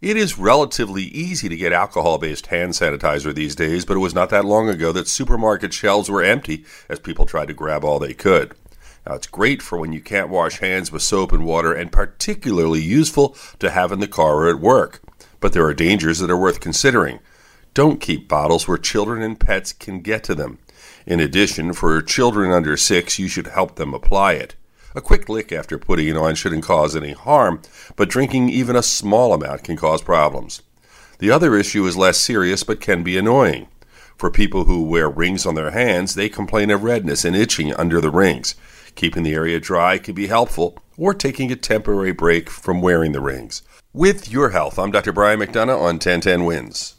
It is relatively easy to get alcohol based hand sanitizer these days, but it was not that long ago that supermarket shelves were empty as people tried to grab all they could. Now, it's great for when you can't wash hands with soap and water, and particularly useful to have in the car or at work. But there are dangers that are worth considering. Don't keep bottles where children and pets can get to them. In addition, for children under six, you should help them apply it. A quick lick after putting it on shouldn't cause any harm, but drinking even a small amount can cause problems. The other issue is less serious but can be annoying. For people who wear rings on their hands, they complain of redness and itching under the rings. Keeping the area dry can be helpful, or taking a temporary break from wearing the rings. With your health, I'm Dr. Brian McDonough on 1010 Wins.